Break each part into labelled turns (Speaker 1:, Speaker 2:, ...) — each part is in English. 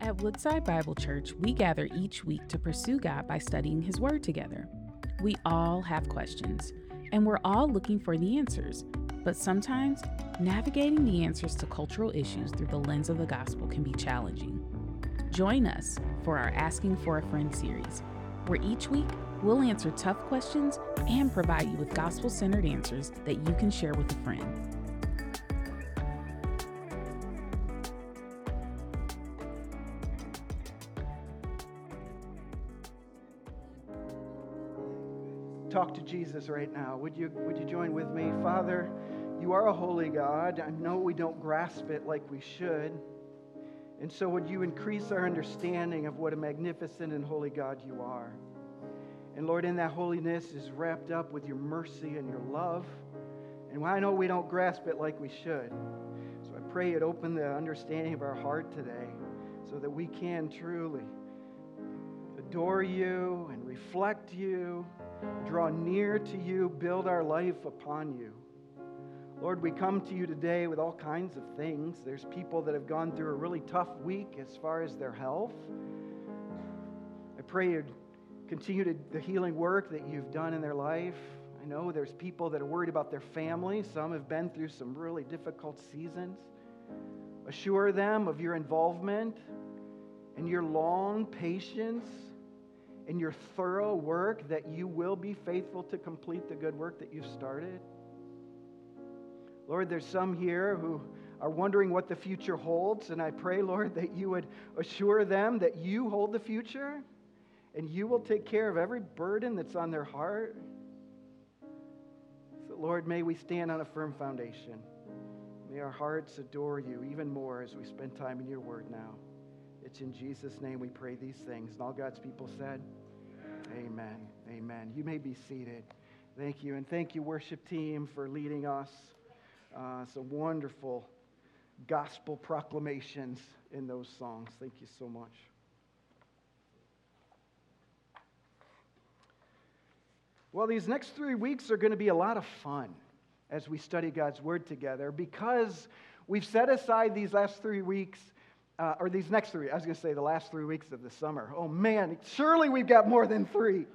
Speaker 1: At Woodside Bible Church, we gather each week to pursue God by studying His Word together. We all have questions, and we're all looking for the answers. But sometimes, navigating the answers to cultural issues through the lens of the gospel can be challenging. Join us for our Asking for a Friend series, where each week we'll answer tough questions and provide you with gospel centered answers that you can share with a friend.
Speaker 2: Jesus right now. Would you, would you join with me? Father, you are a holy God. I know we don't grasp it like we should. And so, would you increase our understanding of what a magnificent and holy God you are? And Lord, in that holiness is wrapped up with your mercy and your love. And I know we don't grasp it like we should. So I pray it open the understanding of our heart today so that we can truly adore you and reflect you draw near to you, build our life upon you. Lord, we come to you today with all kinds of things. There's people that have gone through a really tough week as far as their health. I pray you'd continue to, the healing work that you've done in their life. I know there's people that are worried about their family. Some have been through some really difficult seasons. Assure them of your involvement and your long patience in your thorough work that you will be faithful to complete the good work that you've started? Lord, there's some here who are wondering what the future holds, and I pray, Lord, that you would assure them that you hold the future and you will take care of every burden that's on their heart. So, Lord, may we stand on a firm foundation. May our hearts adore you even more as we spend time in your word now. It's in Jesus' name we pray these things. And all God's people said, Amen. Amen. You may be seated. Thank you. And thank you, worship team, for leading us. Uh, some wonderful gospel proclamations in those songs. Thank you so much. Well, these next three weeks are going to be a lot of fun as we study God's Word together because we've set aside these last three weeks uh, or these next three, I was going to say the last three weeks of the summer. Oh man, surely we've got more than three.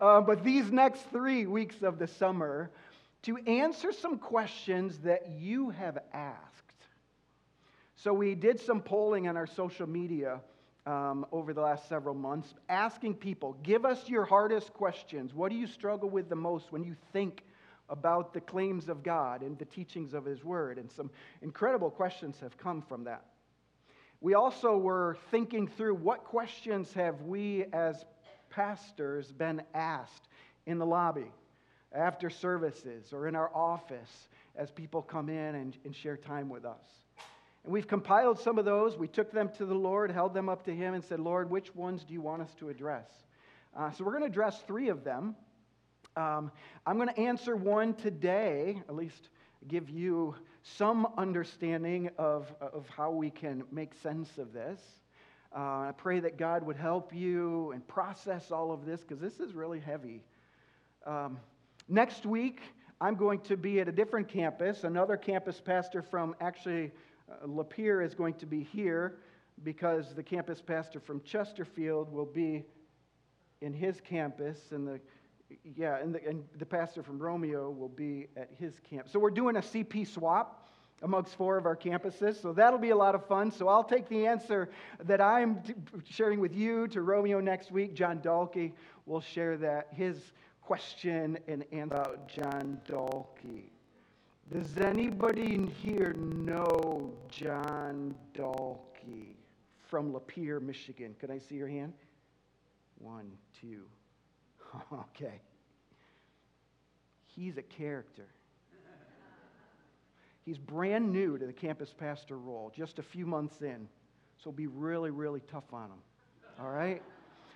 Speaker 2: Uh, but these next three weeks of the summer to answer some questions that you have asked. So we did some polling on our social media um, over the last several months, asking people, give us your hardest questions. What do you struggle with the most when you think about the claims of God and the teachings of His Word? And some incredible questions have come from that. We also were thinking through what questions have we as pastors been asked in the lobby after services or in our office as people come in and, and share time with us. And we've compiled some of those. We took them to the Lord, held them up to Him, and said, Lord, which ones do you want us to address? Uh, so we're going to address three of them. Um, I'm going to answer one today, at least give you some understanding of, of how we can make sense of this. Uh, I pray that God would help you and process all of this because this is really heavy. Um, next week, I'm going to be at a different campus. Another campus pastor from actually uh, Lapeer is going to be here because the campus pastor from Chesterfield will be in his campus, and the yeah, and the, and the pastor from Romeo will be at his camp. So we're doing a CP swap amongst four of our campuses. So that'll be a lot of fun. So I'll take the answer that I'm sharing with you to Romeo next week. John Dalkey will share that his question and answer about John Dalkey. Does anybody in here know John Dalkey from Lapeer, Michigan? Can I see your hand? One, two. Okay. He's a character. He's brand new to the campus pastor role, just a few months in. So be really, really tough on him. All right?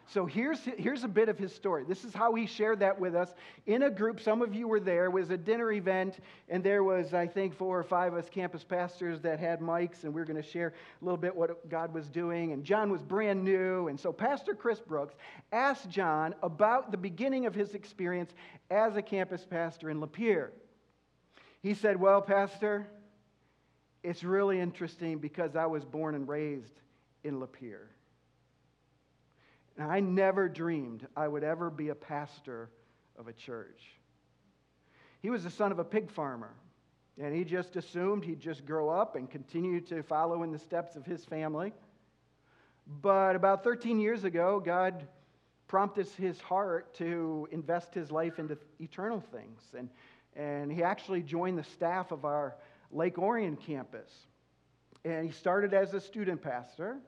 Speaker 2: So here's, here's a bit of his story. This is how he shared that with us in a group. Some of you were there. It was a dinner event, and there was, I think, four or five of us campus pastors that had mics, and we are going to share a little bit what God was doing. And John was brand new. And so Pastor Chris Brooks asked John about the beginning of his experience as a campus pastor in Lapeer. He said, Well, Pastor, it's really interesting because I was born and raised in Lapeer. And I never dreamed I would ever be a pastor of a church. He was the son of a pig farmer, and he just assumed he'd just grow up and continue to follow in the steps of his family. But about 13 years ago, God prompted his heart to invest his life into eternal things. And, and he actually joined the staff of our Lake Orion campus. And he started as a student pastor.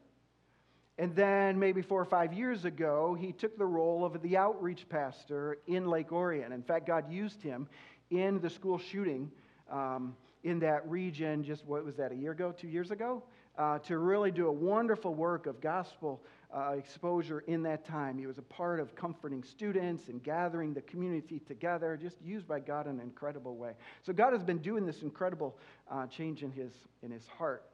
Speaker 2: And then, maybe four or five years ago, he took the role of the outreach pastor in Lake Orion. In fact, God used him in the school shooting um, in that region just, what was that, a year ago, two years ago? Uh, to really do a wonderful work of gospel uh, exposure in that time. He was a part of comforting students and gathering the community together, just used by God in an incredible way. So God has been doing this incredible uh, change in his, in his heart.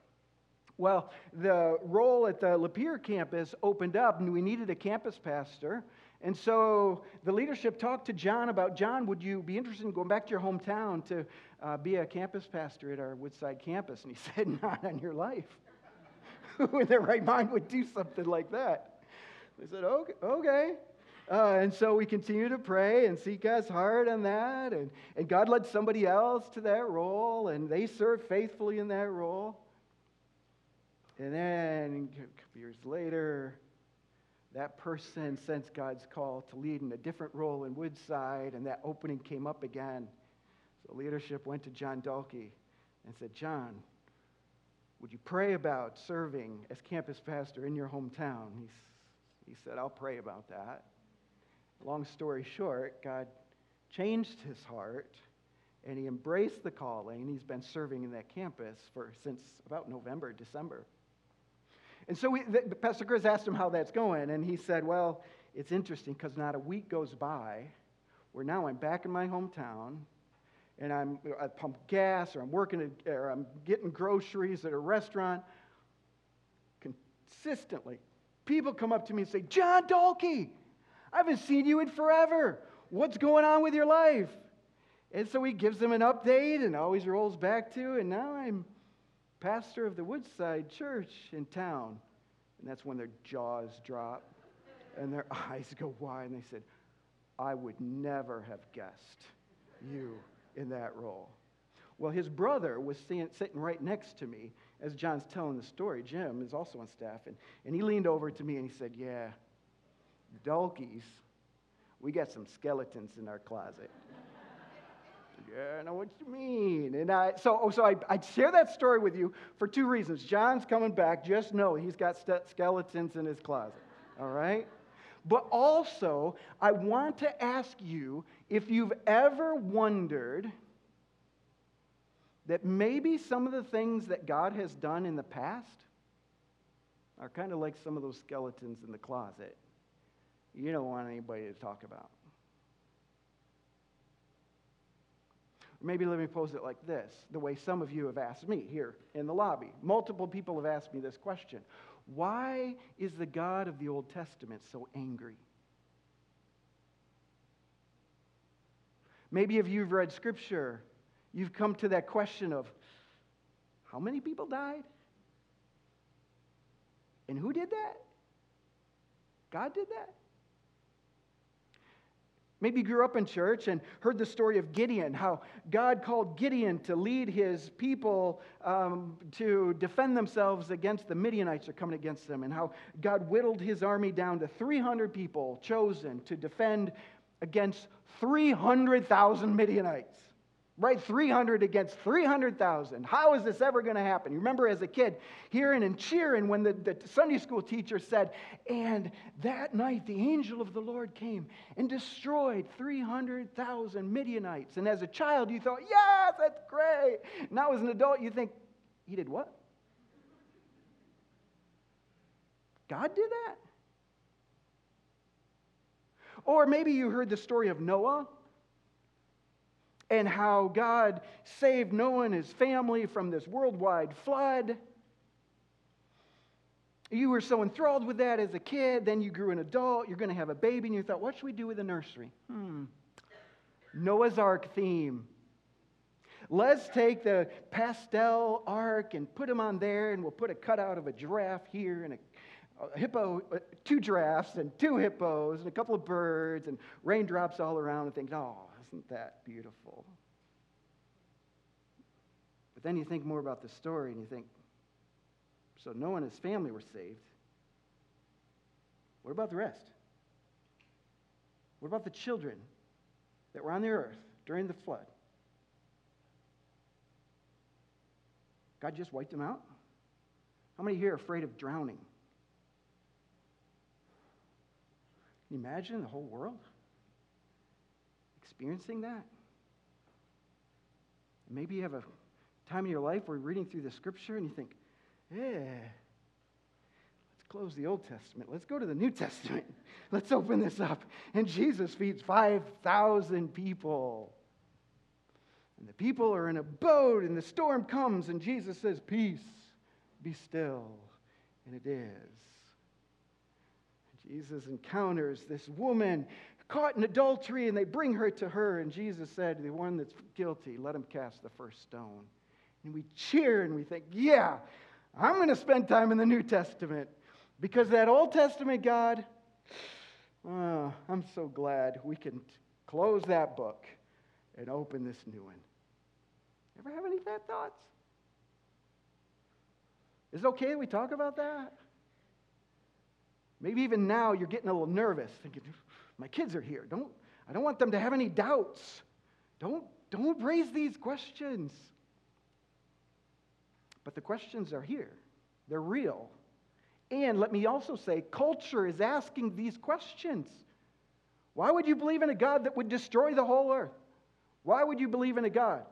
Speaker 2: Well, the role at the Lapeer campus opened up, and we needed a campus pastor. And so the leadership talked to John about John, would you be interested in going back to your hometown to uh, be a campus pastor at our Woodside campus? And he said, Not on your life. Who in their right mind would do something like that? They said, Okay. okay. Uh, and so we continue to pray and seek God's heart on that. And, and God led somebody else to that role, and they served faithfully in that role. And then a couple years later, that person sensed God's call to lead in a different role in Woodside, and that opening came up again. So leadership went to John Dalkey and said, John, would you pray about serving as campus pastor in your hometown? He, he said, I'll pray about that. Long story short, God changed his heart and he embraced the calling. He's been serving in that campus for since about November, December. And so we, the, Pastor Chris asked him how that's going, and he said, Well, it's interesting because not a week goes by where now I'm back in my hometown and I'm, I pump gas or I'm working at, or I'm getting groceries at a restaurant. Consistently, people come up to me and say, John Dalkey, I haven't seen you in forever. What's going on with your life? And so he gives them an update and always rolls back to, and now I'm pastor of the Woodside Church in town. And that's when their jaws drop and their eyes go wide. And they said, I would never have guessed you in that role. Well, his brother was sitting right next to me as John's telling the story. Jim is also on staff. And, and he leaned over to me and he said, Yeah, Dalkeys, we got some skeletons in our closet. Yeah, I know what you mean. And I, so, oh, so I, I share that story with you for two reasons. John's coming back. Just know he's got st- skeletons in his closet. All right? But also, I want to ask you if you've ever wondered that maybe some of the things that God has done in the past are kind of like some of those skeletons in the closet you don't want anybody to talk about. Maybe let me pose it like this the way some of you have asked me here in the lobby. Multiple people have asked me this question Why is the God of the Old Testament so angry? Maybe if you've read Scripture, you've come to that question of how many people died? And who did that? God did that? Maybe grew up in church and heard the story of Gideon, how God called Gideon to lead his people um, to defend themselves against the Midianites are coming against them, and how God whittled his army down to 300 people chosen to defend against 300,000 Midianites right? 300 against 300,000. How is this ever going to happen? You remember as a kid hearing and cheering when the, the, Sunday school teacher said, And that night the angel of the Lord came and destroyed 300,000 Midianites. And as a child, you thought, Yes, that's great. Now as an adult, you think, He did what? God did that? Or maybe you heard the story of Noah and how God saved Noah and his family from this worldwide flood. You were so enthralled with that as a kid, then you grew an adult, you're going to have a baby, and you thought, what should we do with the nursery? Hmm. Noah's Ark theme. Let's take the pastel ark and put them on there, and we'll put a cutout of a giraffe here and a a hippo, uh, two giraffes and two hippos and a couple of birds and raindrops all around and think, oh, isn't that beautiful? But then you think more about the story and you think, so Noah and his family were saved. What about the rest? What about the children that were on the earth during the flood? God just wiped them out? How many here are afraid of drowning? Can you imagine the whole world experiencing that? Maybe you have a time in your life where you're reading through the scripture and you think, yeah, let's close the Old Testament. Let's go to the New Testament. Let's open this up. And Jesus feeds 5,000 people. And the people are in a boat, and the storm comes, and Jesus says, Peace, be still. And it is. Jesus encounters this woman caught in adultery, and they bring her to her. And Jesus said, The one that's guilty, let him cast the first stone. And we cheer and we think, Yeah, I'm going to spend time in the New Testament because that Old Testament God, oh, I'm so glad we can close that book and open this new one. Ever have any bad thoughts? Is it okay that we talk about that? Maybe even now you're getting a little nervous, thinking, my kids are here. Don't, I don't want them to have any doubts. Don't, don't raise these questions. But the questions are here, they're real. And let me also say, culture is asking these questions. Why would you believe in a God that would destroy the whole earth? Why would you believe in a God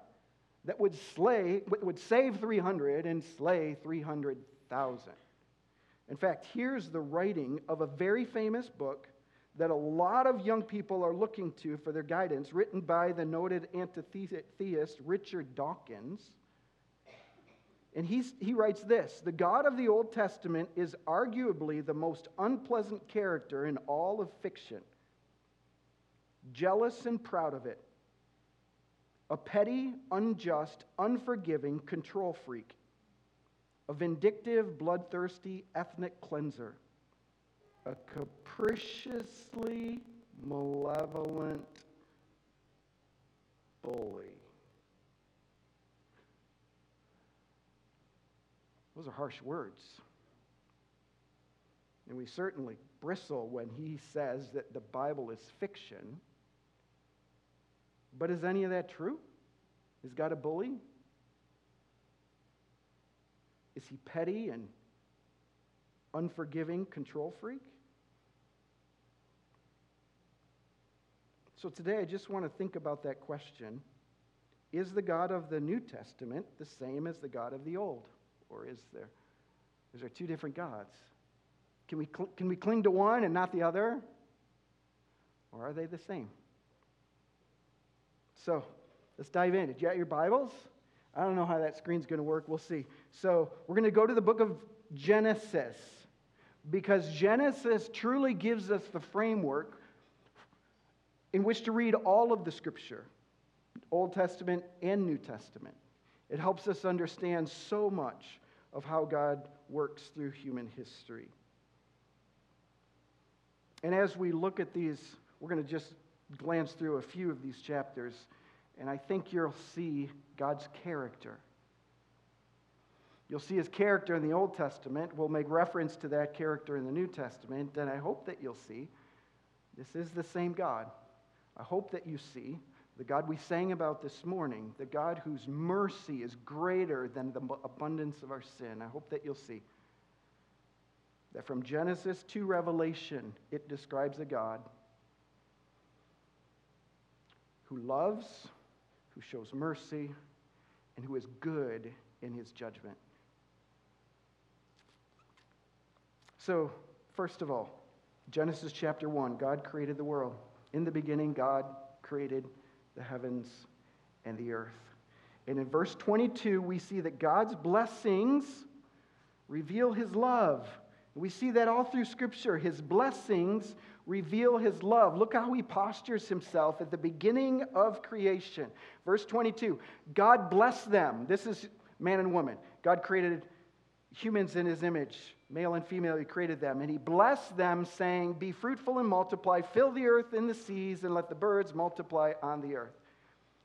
Speaker 2: that would slay, would save 300 and slay 300,000? In fact, here's the writing of a very famous book that a lot of young people are looking to for their guidance, written by the noted antitheist Richard Dawkins. And he's, he writes this The God of the Old Testament is arguably the most unpleasant character in all of fiction, jealous and proud of it, a petty, unjust, unforgiving control freak. A vindictive, bloodthirsty ethnic cleanser, a capriciously malevolent bully. Those are harsh words. And we certainly bristle when he says that the Bible is fiction. But is any of that true? Is God a bully? Is he petty and unforgiving control freak? So today I just want to think about that question. Is the God of the New Testament the same as the God of the Old? Or is there, is there two different gods? Can we, cl- can we cling to one and not the other? Or are they the same? So let's dive in. Did you get your Bibles? I don't know how that screen's going to work. We'll see. So, we're going to go to the book of Genesis because Genesis truly gives us the framework in which to read all of the scripture, Old Testament and New Testament. It helps us understand so much of how God works through human history. And as we look at these, we're going to just glance through a few of these chapters, and I think you'll see God's character. You'll see his character in the Old Testament. We'll make reference to that character in the New Testament, and I hope that you'll see this is the same God. I hope that you see the God we sang about this morning, the God whose mercy is greater than the abundance of our sin. I hope that you'll see that from Genesis to Revelation, it describes a God who loves, who shows mercy, and who is good in his judgment. So, first of all, Genesis chapter 1 God created the world. In the beginning, God created the heavens and the earth. And in verse 22, we see that God's blessings reveal his love. We see that all through Scripture. His blessings reveal his love. Look how he postures himself at the beginning of creation. Verse 22 God blessed them. This is man and woman. God created humans in his image, male and female, he created them. And he blessed them, saying, Be fruitful and multiply, fill the earth and the seas, and let the birds multiply on the earth.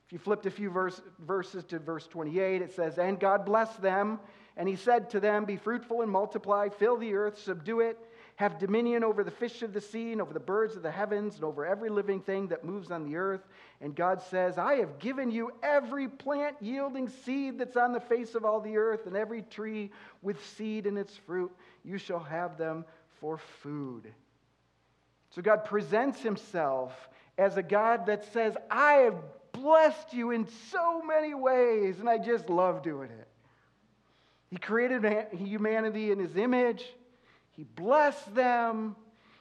Speaker 2: If you flipped a few verse, verses to verse 28, it says, And God blessed them, and he said to them, Be fruitful and multiply, fill the earth, subdue it have dominion over the fish of the sea and over the birds of the heavens and over every living thing that moves on the earth. And God says, I have given you every plant yielding seed that's on the face of all the earth, and every tree with seed in its fruit. You shall have them for food. So God presents himself as a God that says, I have blessed you in so many ways, and I just love doing it. He created humanity in his image. He blessed them,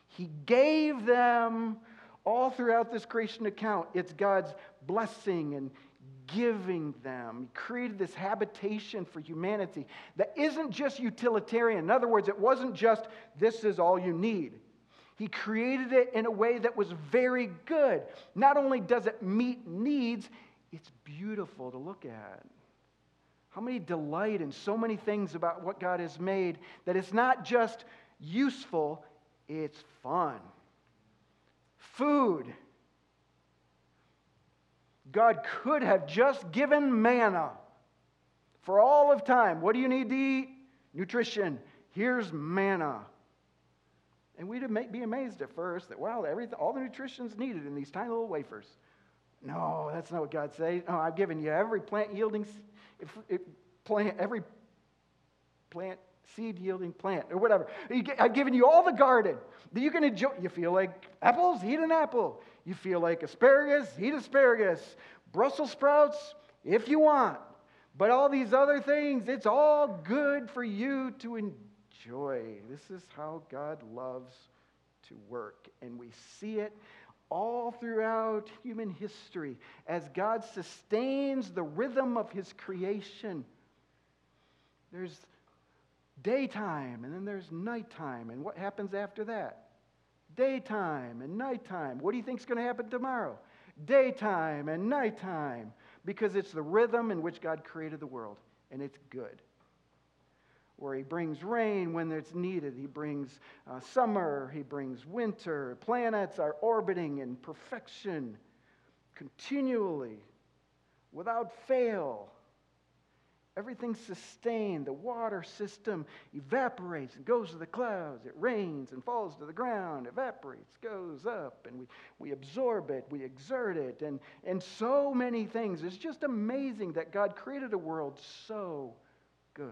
Speaker 2: He gave them. All throughout this creation account, it's God's blessing and giving them. He created this habitation for humanity that isn't just utilitarian. In other words, it wasn't just this is all you need. He created it in a way that was very good. Not only does it meet needs, it's beautiful to look at. How many delight in so many things about what God has made that it's not just useful, it's fun. Food. God could have just given manna for all of time. What do you need to eat? Nutrition. Here's manna. And we'd be amazed at first that, wow, everything, all the nutrition's needed in these tiny little wafers. No, that's not what God says. No, I've given you every plant yielding, If plant, every plant seed yielding plant or whatever. I've given you all the garden that you can enjoy. You feel like apples? Eat an apple. You feel like asparagus? Eat asparagus. Brussels sprouts? If you want. But all these other things, it's all good for you to enjoy. This is how God loves to work. And we see it all throughout human history as God sustains the rhythm of his creation. There's daytime, and then there's nighttime. And what happens after that? Daytime and nighttime. What do you think is going to happen tomorrow? Daytime and nighttime. Because it's the rhythm in which God created the world, and it's good. Where He brings rain when it's needed, He brings uh, summer, He brings winter. Planets are orbiting in perfection continually, without fail. Everything's sustained. The water system evaporates and goes to the clouds. It rains and falls to the ground, evaporates, goes up, and we, we absorb it, we exert it, and, and so many things. It's just amazing that God created a world so good.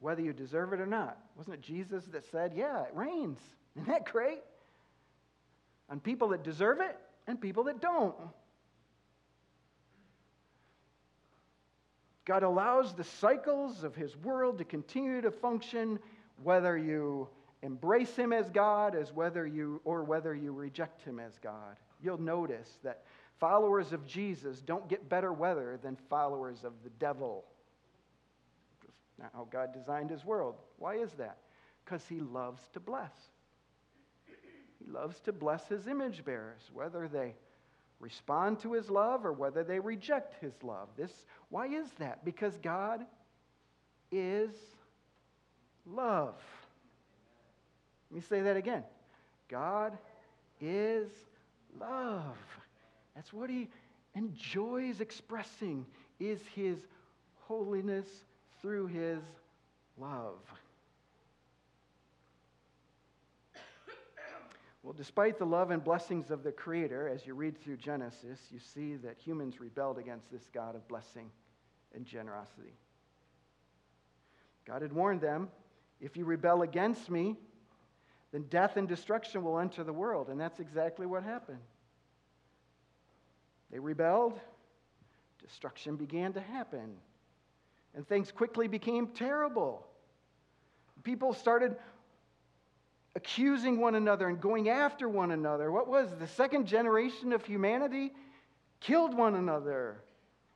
Speaker 2: Whether you deserve it or not. Wasn't it Jesus that said, Yeah, it rains? Isn't that great? On people that deserve it? And people that don't. God allows the cycles of his world to continue to function whether you embrace him as God as whether you or whether you reject him as God. You'll notice that followers of Jesus don't get better weather than followers of the devil. That's not how God designed his world. Why is that? Because he loves to bless. He loves to bless his image bearers, whether they respond to his love or whether they reject his love. This, why is that? Because God is love. Let me say that again. God is love. That's what he enjoys expressing is his holiness through his love. Well, despite the love and blessings of the Creator, as you read through Genesis, you see that humans rebelled against this God of blessing and generosity. God had warned them if you rebel against me, then death and destruction will enter the world. And that's exactly what happened. They rebelled, destruction began to happen, and things quickly became terrible. People started accusing one another and going after one another. What was the second generation of humanity? Killed one another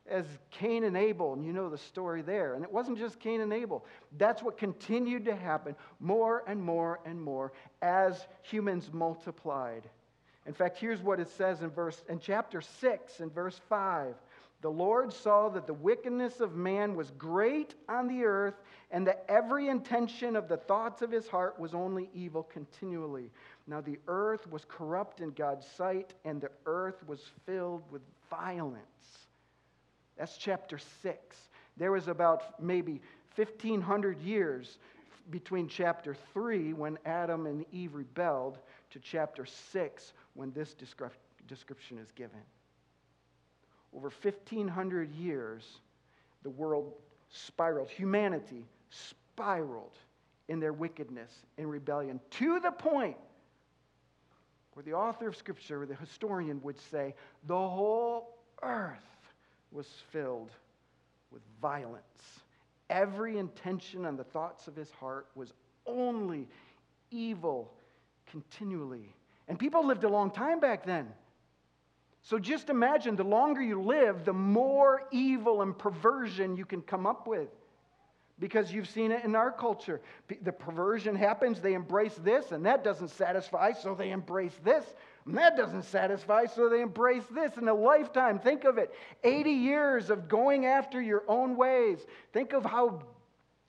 Speaker 2: as Cain and Abel, and you know the story there. And it wasn't just Cain and Abel. That's what continued to happen more and more and more as humans multiplied. In fact, here's what it says in verse in chapter 6 and verse 5. The Lord saw that the wickedness of man was great on the earth, and that every intention of the thoughts of his heart was only evil continually. Now the earth was corrupt in God's sight, and the earth was filled with violence. That's chapter 6. There was about maybe 1,500 years between chapter 3, when Adam and Eve rebelled, to chapter 6, when this description is given. Over 1,500 years, the world spiraled. Humanity spiraled in their wickedness and rebellion to the point where the author of Scripture, the historian, would say the whole earth was filled with violence. Every intention and the thoughts of his heart was only evil continually. And people lived a long time back then. So just imagine the longer you live, the more evil and perversion you can come up with. Because you've seen it in our culture. The perversion happens, they embrace this, and that doesn't satisfy, so they embrace this. And that doesn't satisfy, so they embrace this. In a lifetime, think of it 80 years of going after your own ways. Think of how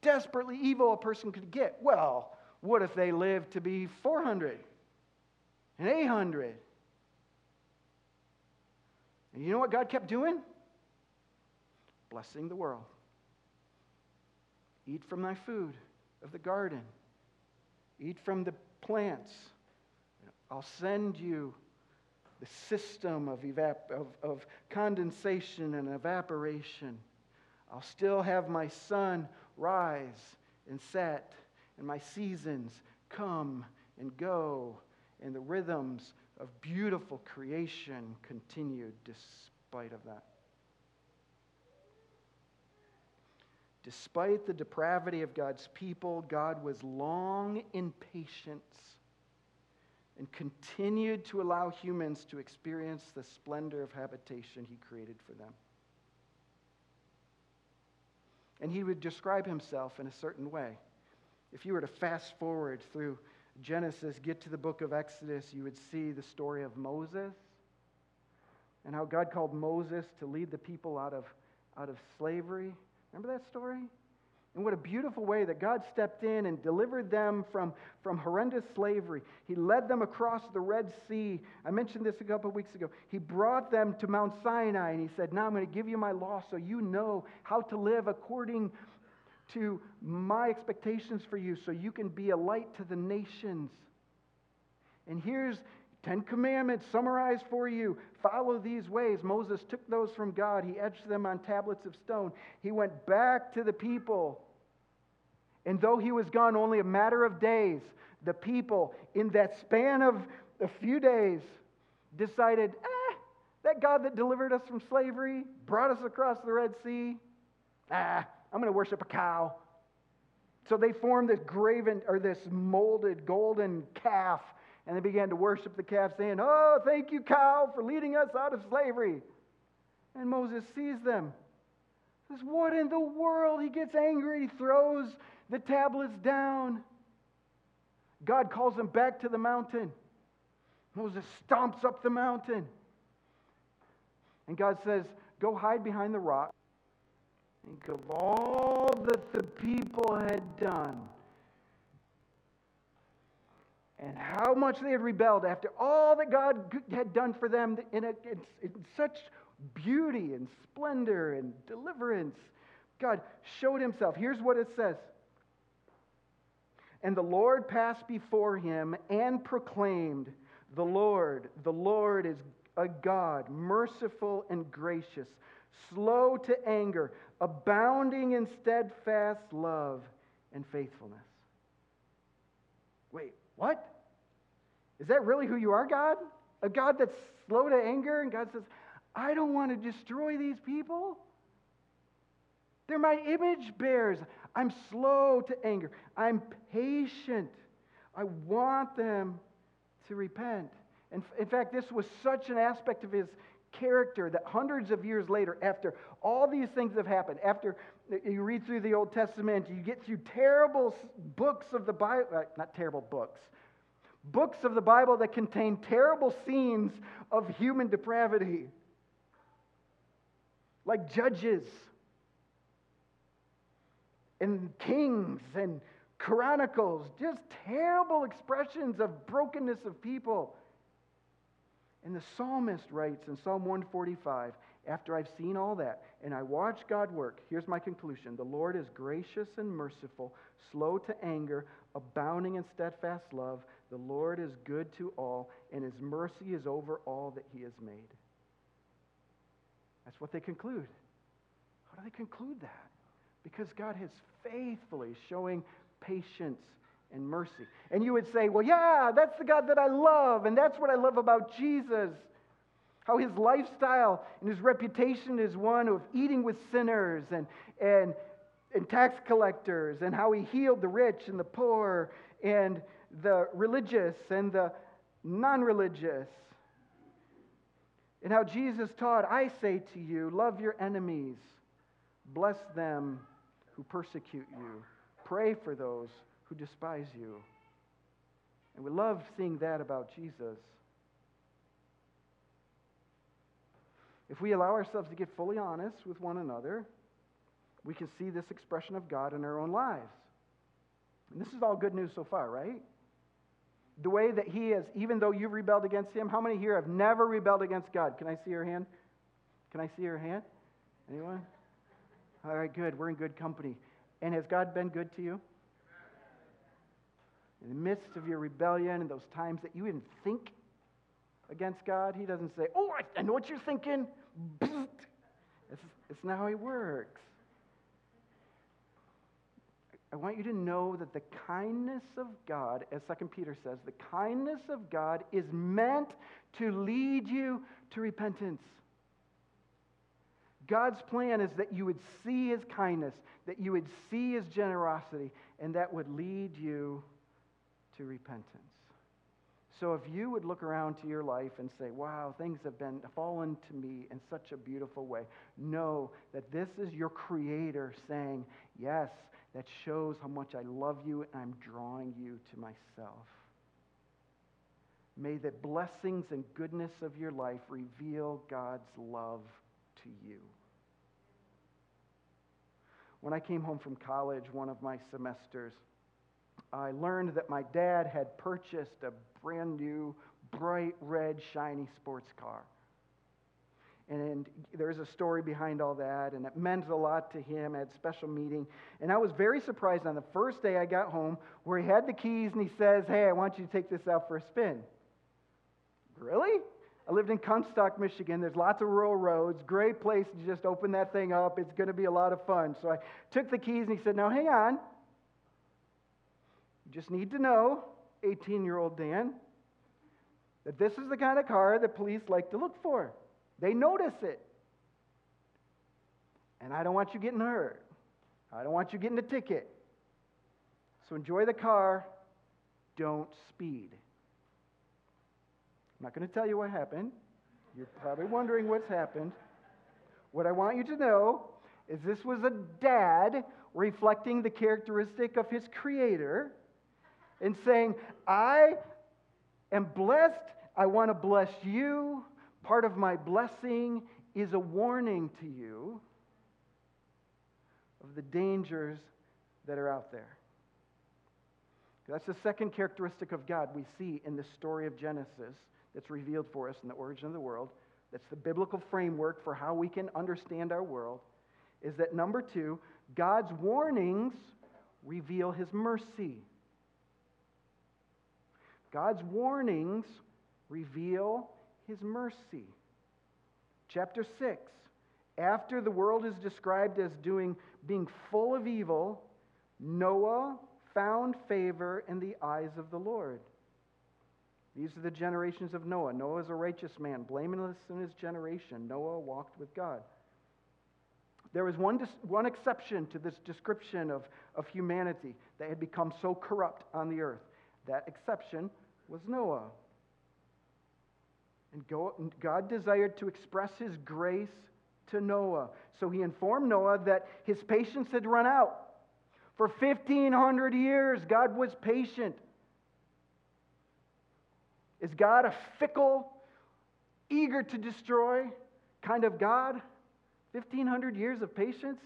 Speaker 2: desperately evil a person could get. Well, what if they lived to be 400 and 800 and you know what God kept doing? Blessing the world. Eat from thy food of the garden, eat from the plants. I'll send you the system of, evap- of, of condensation and evaporation. I'll still have my sun rise and set, and my seasons come and go, and the rhythms of beautiful creation continued despite of that. Despite the depravity of God's people, God was long in patience and continued to allow humans to experience the splendor of habitation he created for them. And he would describe himself in a certain way. If you were to fast forward through Genesis, get to the book of Exodus, you would see the story of Moses and how God called Moses to lead the people out of, out of slavery. Remember that story? And what a beautiful way that God stepped in and delivered them from, from horrendous slavery. He led them across the Red Sea. I mentioned this a couple of weeks ago. He brought them to Mount Sinai and he said, Now I'm going to give you my law so you know how to live according to my expectations for you so you can be a light to the nations. And here's Ten Commandments summarized for you. Follow these ways. Moses took those from God, he etched them on tablets of stone. He went back to the people. And though he was gone only a matter of days, the people, in that span of a few days, decided, eh, that God that delivered us from slavery, brought us across the Red Sea, ah, I'm going to worship a cow. So they formed this graven or this molded golden calf and they began to worship the calf, saying, Oh, thank you, cow, for leading us out of slavery. And Moses sees them. Says, What in the world? He gets angry. He throws the tablets down. God calls him back to the mountain. Moses stomps up the mountain. And God says, Go hide behind the rock. Think of all that the people had done and how much they had rebelled after all that God had done for them in, a, in, in such beauty and splendor and deliverance. God showed himself. Here's what it says. And the Lord passed before him and proclaimed, The Lord, the Lord is a God, merciful and gracious, slow to anger, abounding in steadfast love and faithfulness. Wait, what? Is that really who you are, God? A God that's slow to anger? And God says, I don't want to destroy these people. They're my image bearers. I'm slow to anger. I'm patient. I want them to repent. And in fact, this was such an aspect of his character that hundreds of years later, after all these things have happened, after you read through the Old Testament, you get through terrible books of the Bible, uh, not terrible books, books of the Bible that contain terrible scenes of human depravity. like judges and kings and chronicles, just terrible expressions of brokenness of people. And the psalmist writes in Psalm 145 after I've seen all that and I watch God work, here's my conclusion. The Lord is gracious and merciful, slow to anger, abounding in steadfast love. The Lord is good to all, and his mercy is over all that he has made. That's what they conclude. How do they conclude that? Because God is faithfully showing patience and mercy. And you would say, well, yeah, that's the God that I love, and that's what I love about Jesus. How his lifestyle and his reputation is one of eating with sinners and, and, and tax collectors, and how he healed the rich and the poor and the religious and the non religious. And how Jesus taught, I say to you, love your enemies, bless them who persecute you, pray for those who despise you. And we love seeing that about Jesus. If we allow ourselves to get fully honest with one another, we can see this expression of God in our own lives. And this is all good news so far, right? The way that He is, even though you've rebelled against Him, how many here have never rebelled against God? Can I see your hand? Can I see your hand? Anyone? All right, good. We're in good company. And has God been good to you? In the midst of your rebellion and those times that you didn't think against God, He doesn't say, Oh, I, know what you're thinking. It's, it's not how He works. I want you to know that the kindness of God, as 2 Peter says, the kindness of God is meant to lead you to repentance. God's plan is that you would see his kindness, that you would see his generosity, and that would lead you to repentance. So if you would look around to your life and say, wow, things have been fallen to me in such a beautiful way, know that this is your creator saying, yes, that shows how much I love you and I'm drawing you to myself. May the blessings and goodness of your life reveal God's love to you. When I came home from college, one of my semesters, I learned that my dad had purchased a brand new, bright red, shiny sports car. And there's a story behind all that, and it meant a lot to him. I had a special meeting. And I was very surprised on the first day I got home where he had the keys and he says, Hey, I want you to take this out for a spin. Really? I lived in Comstock, Michigan. There's lots of rural roads. Great place to just open that thing up. It's going to be a lot of fun. So I took the keys and he said, Now hang on. Just need to know, 18 year old Dan, that this is the kind of car that police like to look for. They notice it. And I don't want you getting hurt. I don't want you getting a ticket. So enjoy the car. Don't speed. I'm not going to tell you what happened. You're probably wondering what's happened. What I want you to know is this was a dad reflecting the characteristic of his creator and saying, I am blessed. I want to bless you. Part of my blessing is a warning to you of the dangers that are out there. That's the second characteristic of God we see in the story of Genesis that's revealed for us in the origin of the world. That's the biblical framework for how we can understand our world. Is that number two, God's warnings reveal his mercy. God's warnings reveal his mercy. Chapter 6. After the world is described as doing, being full of evil, Noah found favor in the eyes of the Lord. These are the generations of Noah. Noah is a righteous man, blameless in his generation. Noah walked with God. There was one, one exception to this description of, of humanity that had become so corrupt on the earth. That exception was Noah. And God desired to express his grace to Noah. So he informed Noah that his patience had run out. For 1,500 years, God was patient. Is God a fickle, eager to destroy kind of God? 1,500 years of patience?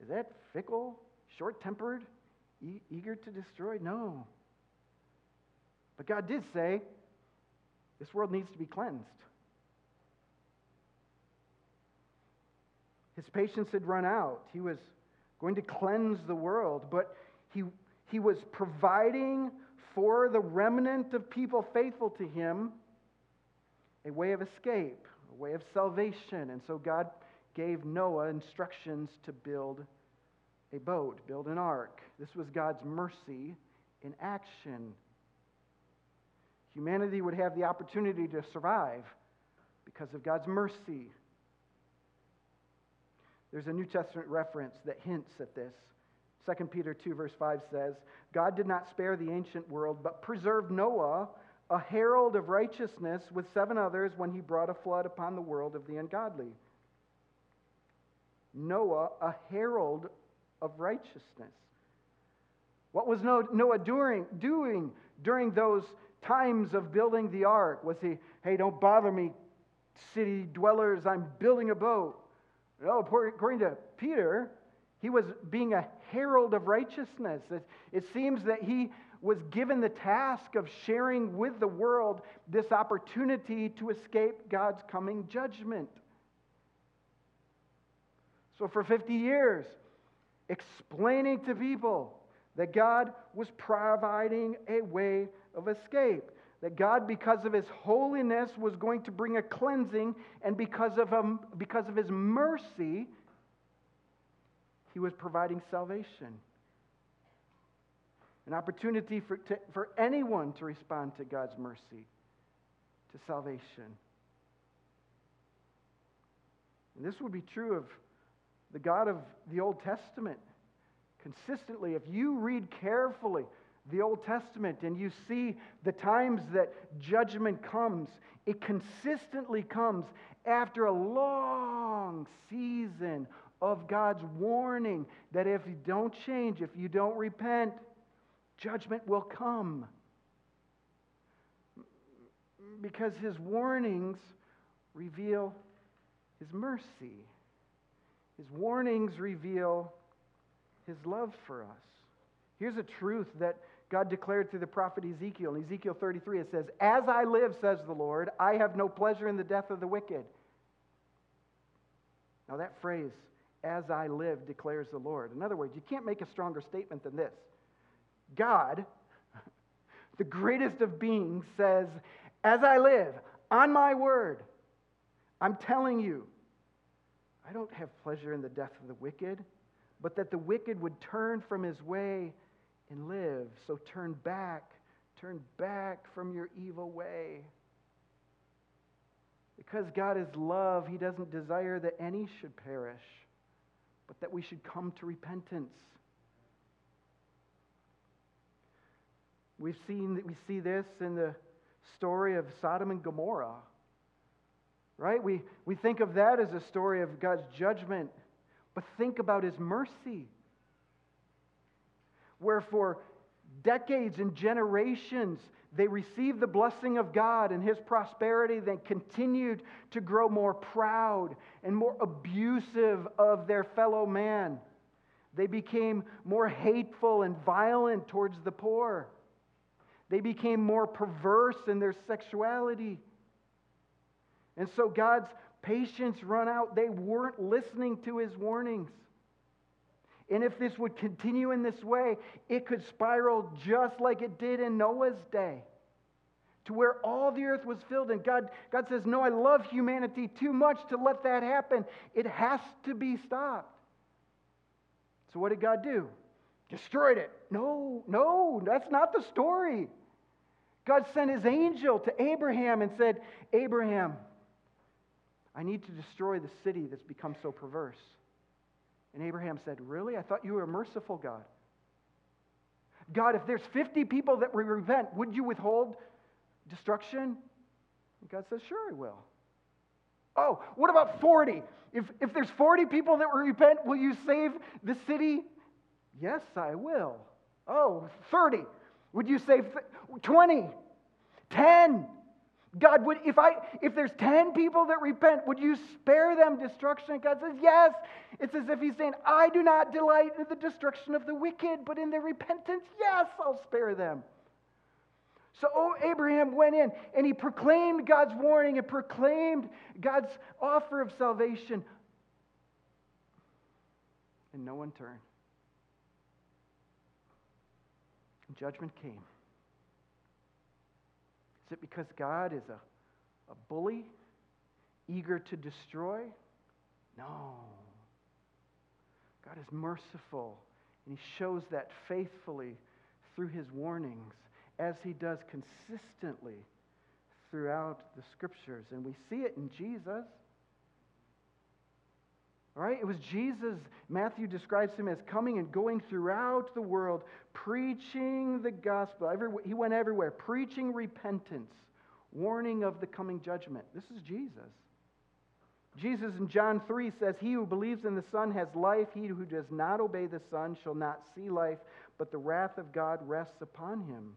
Speaker 2: Is that fickle, short tempered, e- eager to destroy? No. But God did say this world needs to be cleansed. His patience had run out. He was going to cleanse the world, but he, he was providing for the remnant of people faithful to him a way of escape, a way of salvation. And so God gave Noah instructions to build a boat, build an ark. This was God's mercy in action. Humanity would have the opportunity to survive because of God's mercy. There's a New Testament reference that hints at this. 2 Peter 2, verse 5 says, God did not spare the ancient world, but preserved Noah, a herald of righteousness, with seven others when he brought a flood upon the world of the ungodly. Noah, a herald of righteousness. What was Noah doing, doing during those times of building the ark? Was he, hey, don't bother me, city dwellers, I'm building a boat? No, according to Peter, he was being a herald of righteousness. It seems that he was given the task of sharing with the world this opportunity to escape God's coming judgment. So, for 50 years, explaining to people that God was providing a way of escape. That God, because of his holiness, was going to bring a cleansing, and because of, um, because of his mercy, he was providing salvation. An opportunity for, to, for anyone to respond to God's mercy, to salvation. And this would be true of the God of the Old Testament. Consistently, if you read carefully the Old Testament and you see the times that judgment comes, it consistently comes after a long season of God's warning that if you don't change, if you don't repent, judgment will come. Because his warnings reveal his mercy. His warnings reveal his love for us. Here's a truth that God declared through the prophet Ezekiel. In Ezekiel 33, it says, As I live, says the Lord, I have no pleasure in the death of the wicked. Now, that phrase, as I live, declares the Lord. In other words, you can't make a stronger statement than this. God, the greatest of beings, says, As I live, on my word, I'm telling you, I don't have pleasure in the death of the wicked, but that the wicked would turn from his way and live. So turn back, turn back from your evil way. Because God is love, He doesn't desire that any should perish, but that we should come to repentance. We've seen we see this in the story of Sodom and Gomorrah. Right? We, we think of that as a story of God's judgment, but think about his mercy. Where for decades and generations they received the blessing of God and his prosperity, they continued to grow more proud and more abusive of their fellow man. They became more hateful and violent towards the poor. They became more perverse in their sexuality. And so God's patience run out. They weren't listening to his warnings. And if this would continue in this way, it could spiral just like it did in Noah's day to where all the earth was filled. And God, God says, No, I love humanity too much to let that happen. It has to be stopped. So, what did God do? Destroyed it. No, no, that's not the story. God sent his angel to Abraham and said, Abraham, I need to destroy the city that's become so perverse. And Abraham said, Really? I thought you were a merciful God. God, if there's 50 people that will repent, would you withhold destruction? And God says, Sure, I will. Oh, what about 40? If, if there's 40 people that will repent, will you save the city? Yes, I will. Oh, 30. Would you save 20? 10? God, would, if, I, if there's 10 people that repent, would you spare them destruction? And God says, Yes. It's as if He's saying, I do not delight in the destruction of the wicked, but in their repentance, yes, I'll spare them. So oh, Abraham went in and he proclaimed God's warning and proclaimed God's offer of salvation. And no one turned. And judgment came. Is it because God is a, a bully, eager to destroy? No. God is merciful, and He shows that faithfully through His warnings, as He does consistently throughout the Scriptures. And we see it in Jesus. All right? It was Jesus, Matthew describes him as coming and going throughout the world, preaching the gospel. He went everywhere, preaching repentance, warning of the coming judgment. This is Jesus. Jesus in John 3 says, He who believes in the Son has life. He who does not obey the Son shall not see life, but the wrath of God rests upon him.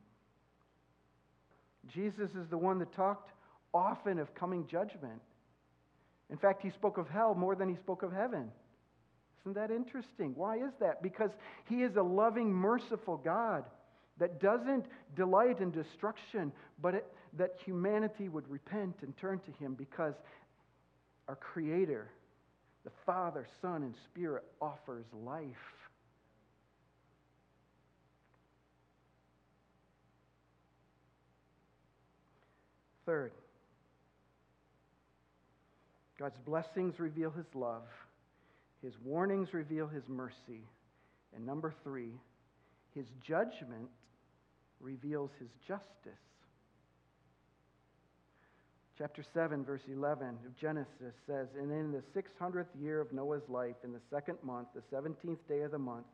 Speaker 2: Jesus is the one that talked often of coming judgment. In fact, he spoke of hell more than he spoke of heaven. Isn't that interesting? Why is that? Because he is a loving, merciful God that doesn't delight in destruction, but it, that humanity would repent and turn to him because our Creator, the Father, Son, and Spirit, offers life. Third, God's blessings reveal his love, his warnings reveal his mercy. And number three, his judgment reveals his justice. Chapter 7, verse 11 of Genesis says, And in the 600th year of Noah's life, in the second month, the 17th day of the month,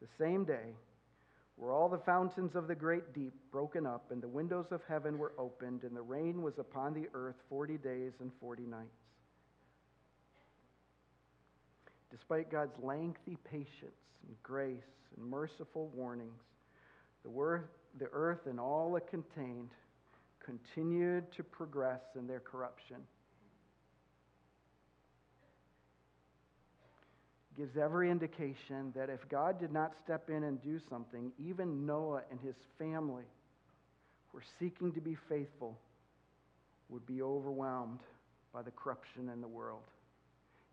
Speaker 2: the same day, were all the fountains of the great deep broken up, and the windows of heaven were opened, and the rain was upon the earth 40 days and 40 nights. Despite God's lengthy patience and grace and merciful warnings, the, wor- the earth and all it contained continued to progress in their corruption. Gives every indication that if God did not step in and do something, even Noah and his family who were seeking to be faithful would be overwhelmed by the corruption in the world.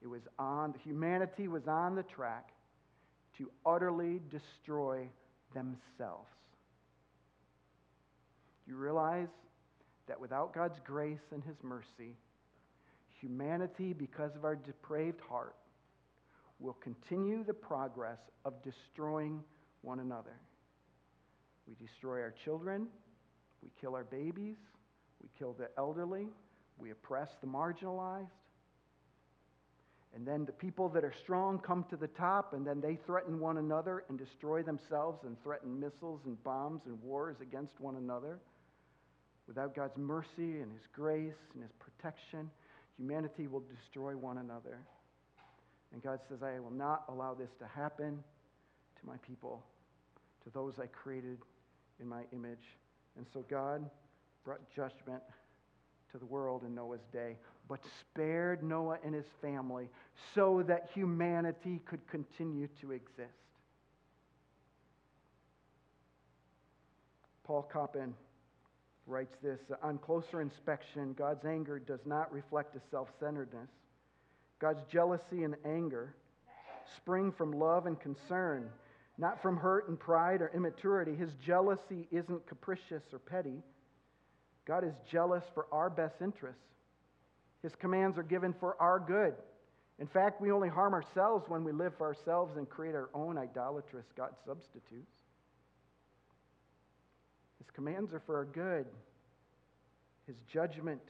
Speaker 2: It was on, humanity was on the track to utterly destroy themselves. You realize that without God's grace and His mercy, humanity, because of our depraved heart, will continue the progress of destroying one another. We destroy our children, we kill our babies, we kill the elderly, we oppress the marginalized, and then the people that are strong come to the top, and then they threaten one another and destroy themselves and threaten missiles and bombs and wars against one another. Without God's mercy and His grace and His protection, humanity will destroy one another. And God says, I will not allow this to happen to my people, to those I created in my image. And so God brought judgment to the world in Noah's day but spared Noah and his family so that humanity could continue to exist. Paul Copan writes this On closer inspection, God's anger does not reflect a self centeredness. God's jealousy and anger spring from love and concern, not from hurt and pride or immaturity. His jealousy isn't capricious or petty. God is jealous for our best interests. His commands are given for our good. In fact, we only harm ourselves when we live for ourselves and create our own idolatrous God substitutes. His commands are for our good. His judgment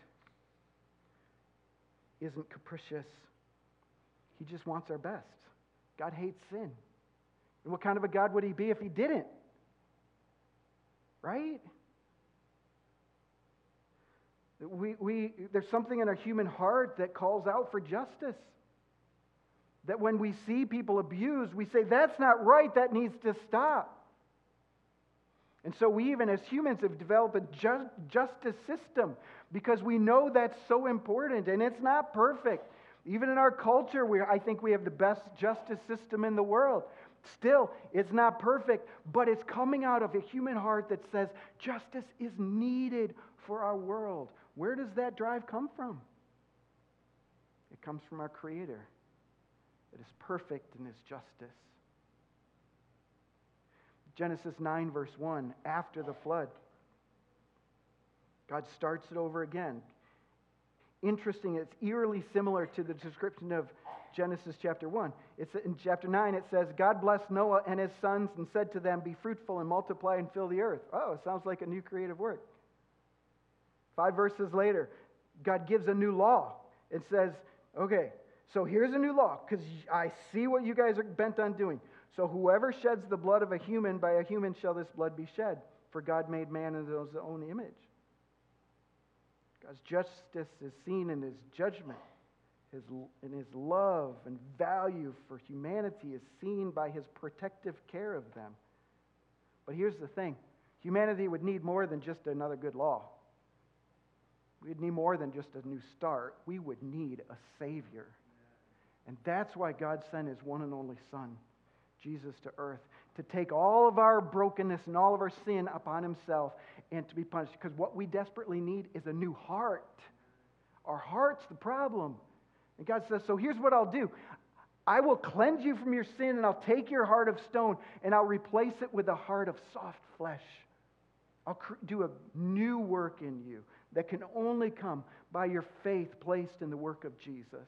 Speaker 2: isn't capricious. He just wants our best. God hates sin. And what kind of a God would he be if he didn't? Right? We, we, there's something in our human heart that calls out for justice. That when we see people abused, we say, that's not right, that needs to stop. And so we, even as humans, have developed a just, justice system because we know that's so important and it's not perfect. Even in our culture, we, I think we have the best justice system in the world. Still, it's not perfect, but it's coming out of a human heart that says justice is needed for our world. Where does that drive come from? It comes from our Creator that is perfect in His justice. Genesis 9, verse 1, after the flood, God starts it over again. Interesting, it's eerily similar to the description of Genesis chapter 1. It's in chapter 9, it says, God blessed Noah and his sons and said to them, Be fruitful and multiply and fill the earth. Oh, it sounds like a new creative work. Five verses later, God gives a new law. It says, Okay, so here's a new law because I see what you guys are bent on doing. So whoever sheds the blood of a human, by a human shall this blood be shed. For God made man in his own image. God's justice is seen in his judgment. His, in his love and value for humanity is seen by his protective care of them. But here's the thing humanity would need more than just another good law. We'd need more than just a new start. We would need a Savior. And that's why God sent his one and only Son Jesus to earth to take all of our brokenness and all of our sin upon himself and to be punished. Because what we desperately need is a new heart. Our heart's the problem. And God says, So here's what I'll do I will cleanse you from your sin, and I'll take your heart of stone, and I'll replace it with a heart of soft flesh. I'll do a new work in you that can only come by your faith placed in the work of Jesus.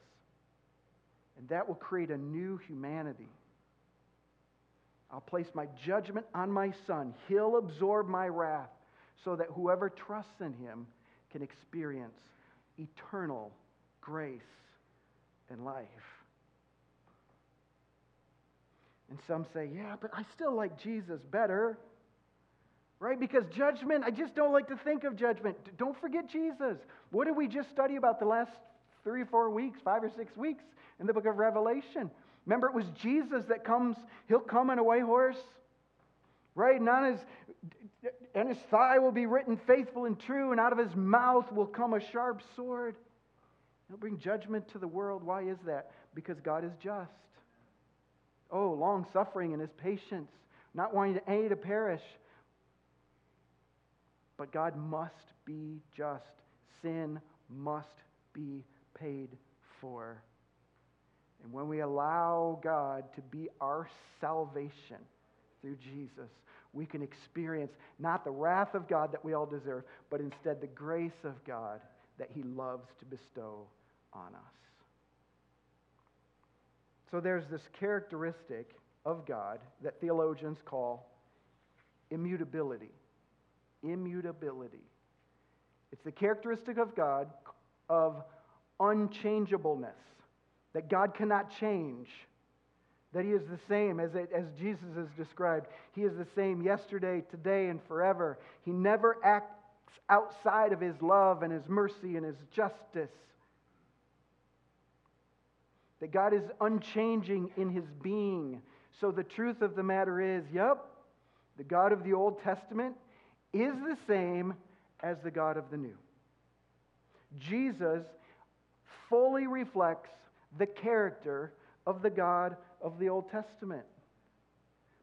Speaker 2: And that will create a new humanity. I'll place my judgment on my son. He'll absorb my wrath so that whoever trusts in him can experience eternal grace and life. And some say, yeah, but I still like Jesus better. Right? Because judgment, I just don't like to think of judgment. Don't forget Jesus. What did we just study about the last three or four weeks, five or six weeks in the book of Revelation? Remember, it was Jesus that comes, he'll come on a white horse, right? And on his, his thigh will be written faithful and true, and out of his mouth will come a sharp sword. He'll bring judgment to the world. Why is that? Because God is just. Oh, long suffering and his patience, not wanting any to perish. But God must be just. Sin must be paid for. And when we allow God to be our salvation through Jesus, we can experience not the wrath of God that we all deserve, but instead the grace of God that He loves to bestow on us. So there's this characteristic of God that theologians call immutability. Immutability. It's the characteristic of God of unchangeableness that God cannot change, that He is the same as, it, as Jesus is described. He is the same yesterday, today, and forever. He never acts outside of His love and His mercy and His justice. That God is unchanging in His being. So the truth of the matter is yep, the God of the Old Testament is the same as the God of the New. Jesus fully reflects the character of the God of the Old Testament.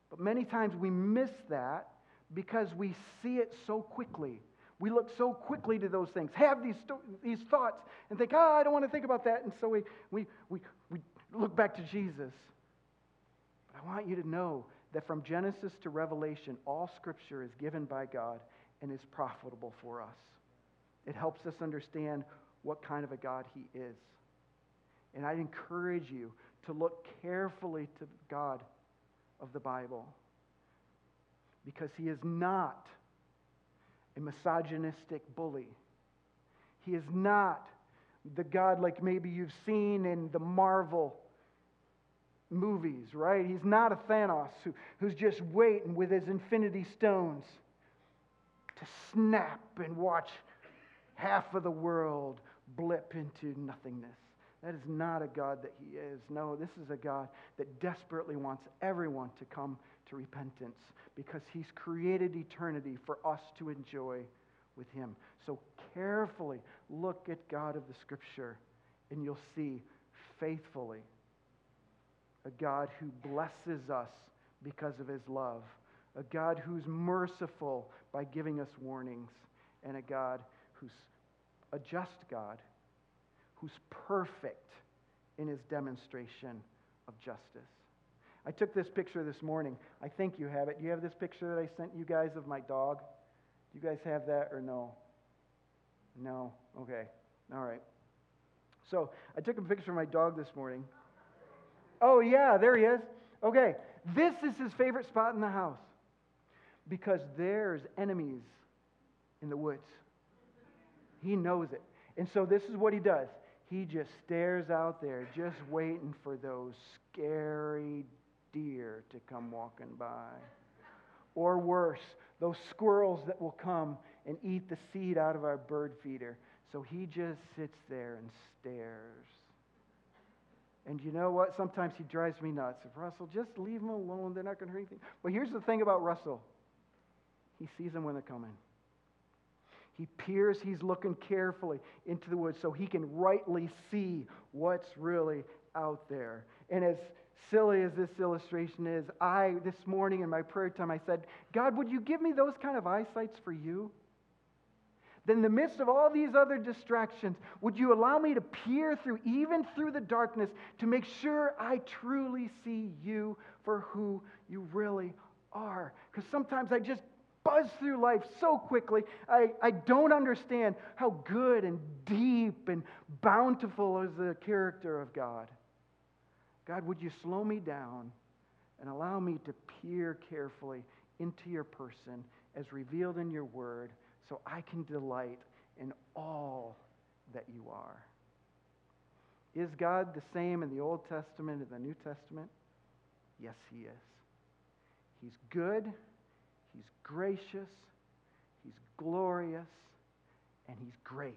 Speaker 2: But many times we miss that because we see it so quickly. We look so quickly to those things, have these, these thoughts, and think, oh, I don't want to think about that. And so we, we, we, we look back to Jesus. But I want you to know that from Genesis to Revelation, all Scripture is given by God and is profitable for us. It helps us understand what kind of a God He is. And I'd encourage you to look carefully to God of the Bible because He is not a misogynistic bully. He is not the God like maybe you've seen in the Marvel movies, right? He's not a Thanos who, who's just waiting with his infinity stones to snap and watch half of the world blip into nothingness. That is not a God that He is. No, this is a God that desperately wants everyone to come to repentance because He's created eternity for us to enjoy with Him. So carefully look at God of the Scripture, and you'll see faithfully a God who blesses us because of His love, a God who's merciful by giving us warnings, and a God who's a just God who's perfect in his demonstration of justice. I took this picture this morning. I think you have it. You have this picture that I sent you guys of my dog? Do you guys have that or no? No? Okay. All right. So I took a picture of my dog this morning. Oh, yeah, there he is. Okay. This is his favorite spot in the house because there's enemies in the woods. He knows it. And so this is what he does he just stares out there, just waiting for those scary deer to come walking by. Or worse, those squirrels that will come and eat the seed out of our bird feeder. So he just sits there and stares. And you know what? Sometimes he drives me nuts. If Russell, just leave them alone. They're not going to hurt anything. Well, here's the thing about Russell he sees them when they're coming. He peers, he's looking carefully into the woods so he can rightly see what's really out there. And as silly as this illustration is, I, this morning in my prayer time, I said, God, would you give me those kind of eyesights for you? Then, in the midst of all these other distractions, would you allow me to peer through, even through the darkness, to make sure I truly see you for who you really are? Because sometimes I just buzz through life so quickly. I, I don't understand how good and deep and bountiful is the character of God. God, would you slow me down and allow me to peer carefully into your person as revealed in your word so I can delight in all that you are? Is God the same in the Old Testament and the New Testament? Yes, He is. He's good He's gracious, He's glorious, and He's great.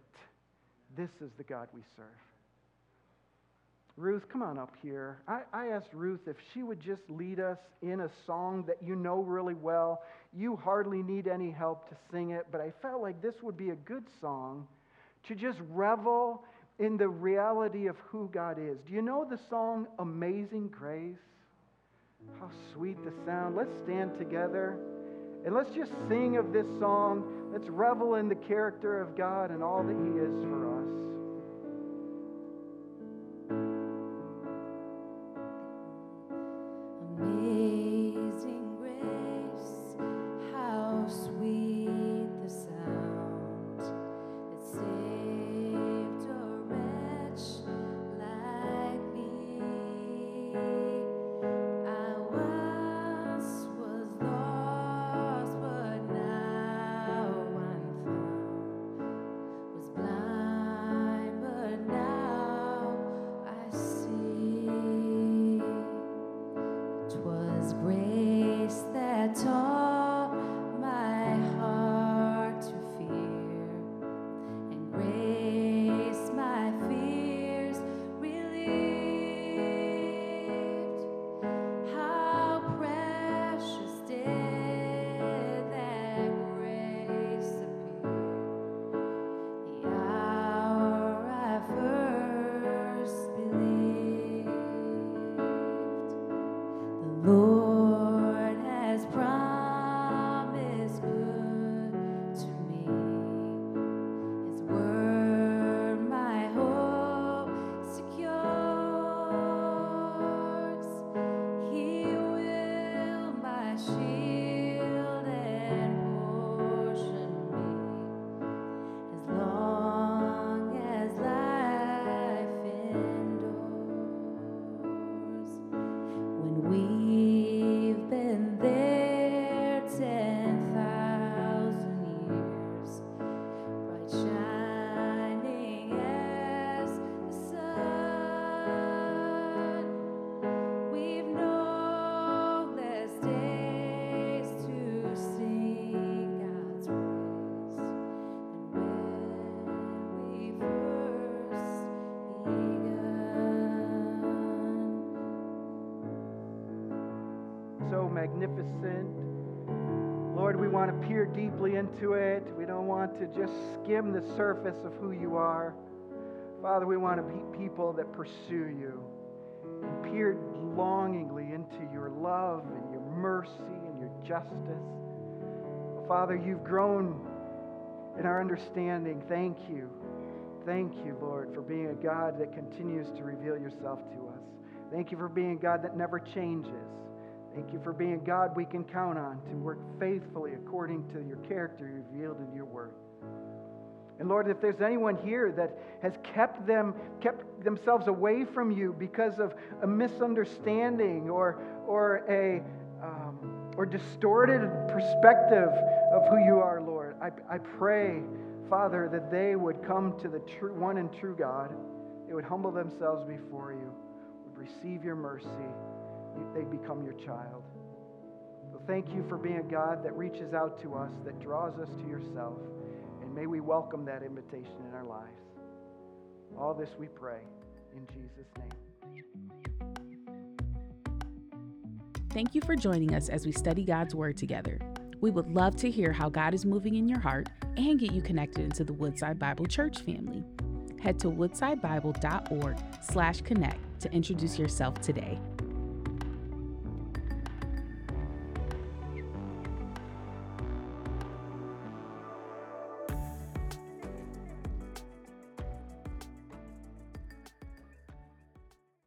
Speaker 2: This is the God we serve. Ruth, come on up here. I, I, asked Ruth if she would just lead us in a song that you know really well. You hardly need any help to sing it, but I felt like this would be a good song to just revel in the reality of who God is. Do you know the song Amazing Grace? How sweet the sound. Let's stand together. And let's just sing of this song. Let's revel in the character of God and all that He is for us. Magnificent. Lord, we want to peer deeply into it. We don't want to just skim the surface of who you are. Father, we want to be people that pursue you and peer longingly into your love and your mercy and your justice. Father, you've grown in our understanding. Thank you. Thank you, Lord, for being a God that continues to reveal yourself to us. Thank you for being a God that never changes. Thank you for being God we can count on to work faithfully according to your character revealed in your word. And Lord, if there's anyone here that has kept them kept themselves away from you because of a misunderstanding or or a um, or distorted perspective of who you are, Lord, I, I pray, Father, that they would come to the true one and true God. They would humble themselves before you, would receive your mercy, they become your child. So thank you for being a God that reaches out to us, that draws us to yourself. And may we welcome that invitation in our lives. All this we pray in Jesus' name.
Speaker 1: Thank you for joining us as we study God's Word together. We would love to hear how God is moving in your heart and get you connected into the Woodside Bible Church family. Head to woodsidebible.org slash connect to introduce yourself today.